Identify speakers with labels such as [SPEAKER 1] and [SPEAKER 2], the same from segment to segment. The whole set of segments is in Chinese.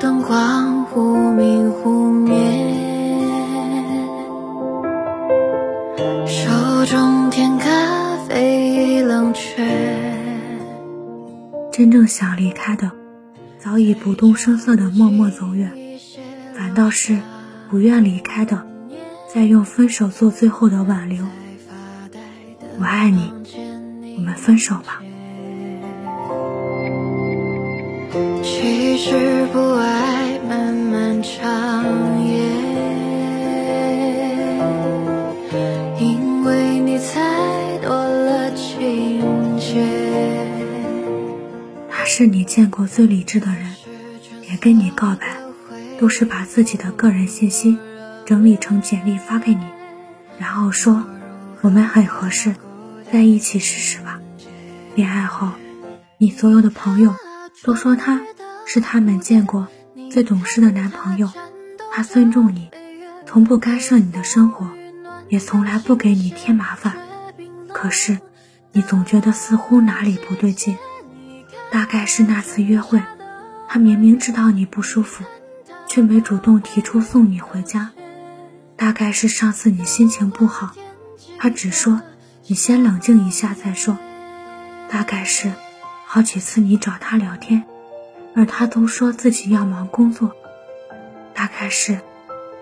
[SPEAKER 1] 灯光忽明忽灭，手中甜咖啡已冷却。
[SPEAKER 2] 真正想离开的，早已不动声色的默默走远，反倒是不愿离开的，在用分手做最后的挽留。我爱你，我们分手吧。
[SPEAKER 1] 其实不爱漫漫长夜，因为你才多了情节。
[SPEAKER 2] 他是你见过最理智的人，连跟你告白都是把自己的个人信息整理成简历发给你，然后说我们很合适，在一起试试吧。恋爱后，你所有的朋友都说他。是他们见过最懂事的男朋友，他尊重你，从不干涉你的生活，也从来不给你添麻烦。可是，你总觉得似乎哪里不对劲。大概是那次约会，他明明知道你不舒服，却没主动提出送你回家。大概是上次你心情不好，他只说你先冷静一下再说。大概是好几次你找他聊天。而他都说自己要忙工作，大概是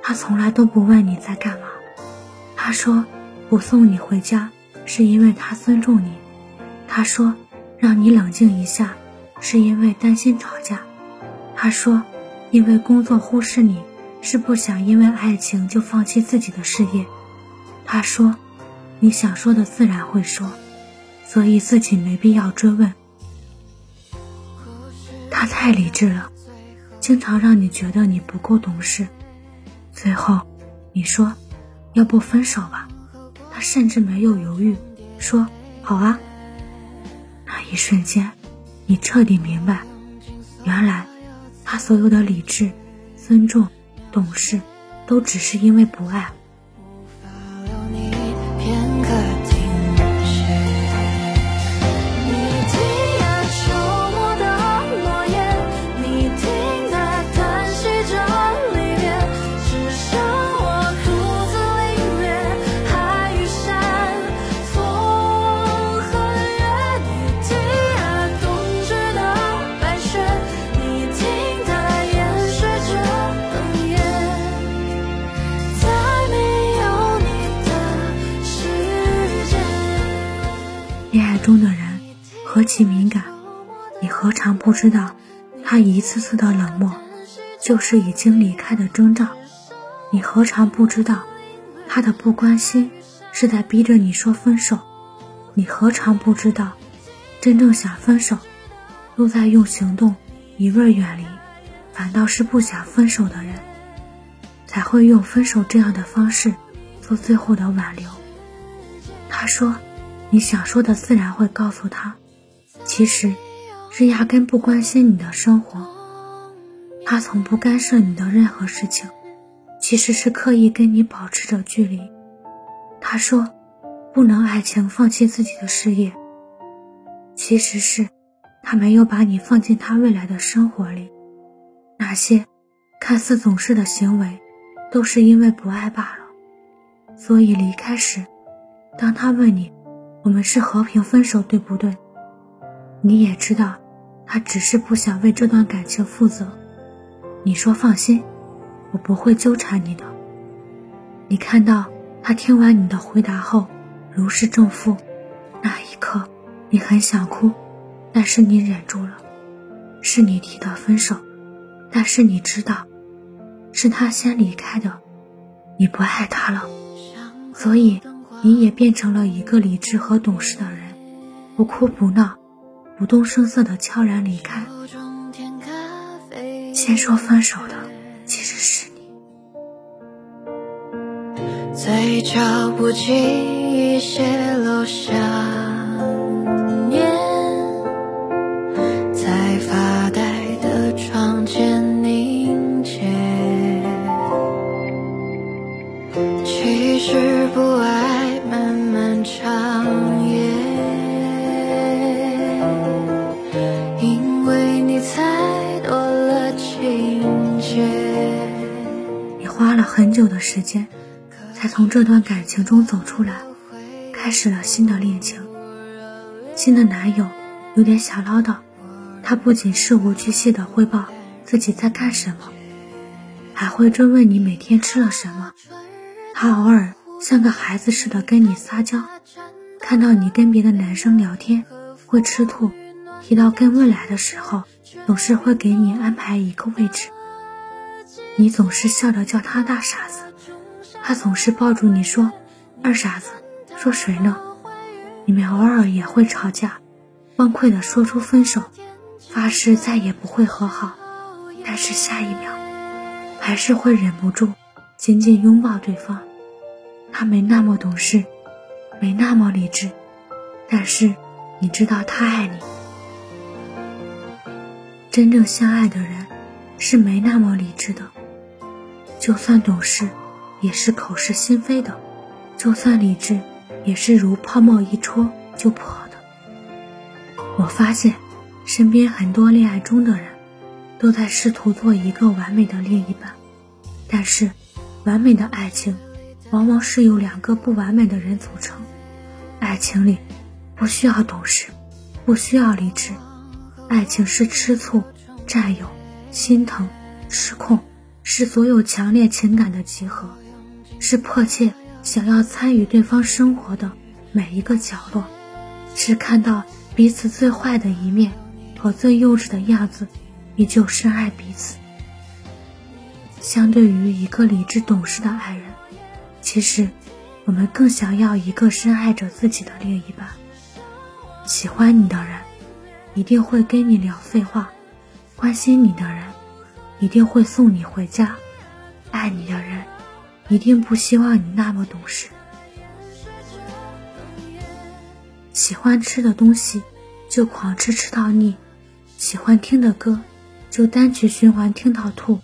[SPEAKER 2] 他从来都不问你在干嘛。他说不送你回家是因为他尊重你，他说让你冷静一下是因为担心吵架，他说因为工作忽视你是不想因为爱情就放弃自己的事业，他说你想说的自然会说，所以自己没必要追问。太理智了，经常让你觉得你不够懂事。最后，你说要不分手吧，他甚至没有犹豫，说好啊。那一瞬间，你彻底明白，原来他所有的理智、尊重、懂事，都只是因为不爱。其敏感，你何尝不知道，他一次次的冷漠，就是已经离开的征兆。你何尝不知道，他的不关心是在逼着你说分手。你何尝不知道，真正想分手，都在用行动一味远离，反倒是不想分手的人，才会用分手这样的方式做最后的挽留。他说。你想说的自然会告诉他，其实是压根不关心你的生活。他从不干涉你的任何事情，其实是刻意跟你保持着距离。他说不能爱情放弃自己的事业，其实是他没有把你放进他未来的生活里。那些看似懂事的行为，都是因为不爱罢了。所以离开时，当他问你。我们是和平分手，对不对？你也知道，他只是不想为这段感情负责。你说放心，我不会纠缠你的。你看到他听完你的回答后，如释重负，那一刻你很想哭，但是你忍住了。是你提的分手，但是你知道，是他先离开的，你不爱他了，所以。你也变成了一个理智和懂事的人，不哭不闹，不动声色的悄然离开。先说分手的其实是你。
[SPEAKER 1] 嘴角不经意泄露下。
[SPEAKER 2] 很久的时间，才从这段感情中走出来，开始了新的恋情。新的男友有点小唠叨，他不仅事无巨细的汇报自己在干什么，还会追问你每天吃了什么。他偶尔像个孩子似的跟你撒娇，看到你跟别的男生聊天会吃醋，提到跟未来的时候，总是会给你安排一个位置。你总是笑着叫他大傻子，他总是抱住你说二傻子。说谁呢？你们偶尔也会吵架，崩溃的说出分手，发誓再也不会和好，但是下一秒还是会忍不住紧紧拥抱对方。他没那么懂事，没那么理智，但是你知道他爱你。真正相爱的人是没那么理智的。就算懂事，也是口是心非的；就算理智，也是如泡沫一戳就破的。我发现，身边很多恋爱中的人，都在试图做一个完美的另一半，但是，完美的爱情，往往是由两个不完美的人组成。爱情里，不需要懂事，不需要理智，爱情是吃醋、占有、心疼、失控。是所有强烈情感的集合，是迫切想要参与对方生活的每一个角落，是看到彼此最坏的一面和最幼稚的样子，依旧深爱彼此。相对于一个理智懂事的爱人，其实我们更想要一个深爱着自己的另一半。喜欢你的人，一定会跟你聊废话；关心你的人。一定会送你回家，爱你的人一定不希望你那么懂事。喜欢吃的东西就狂吃吃到腻，喜欢听的歌就单曲循环听到吐。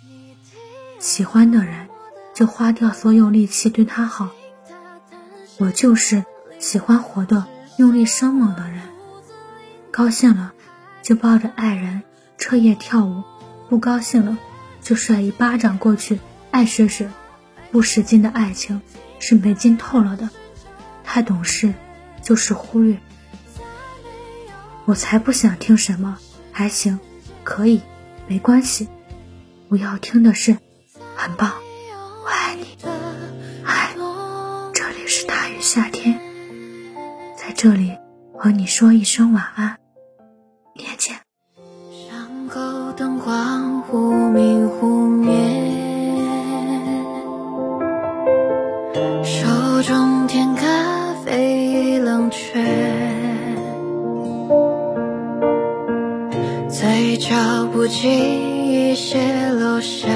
[SPEAKER 2] 喜欢的人就花掉所有力气对他好。我就是喜欢活的用力生猛的人，高兴了就抱着爱人彻夜跳舞。不高兴了，就甩一巴掌过去。爱试试，不使劲的爱情是没劲透了的。太懂事就是忽略。我才不想听什么，还行，可以，没关系。我要听的是，很棒，我爱你，爱。这里是大雨夏天，在这里和你说一声晚安，
[SPEAKER 1] 忽明忽灭，手中甜咖啡已冷却，嘴角不经意泄露想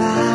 [SPEAKER 1] 如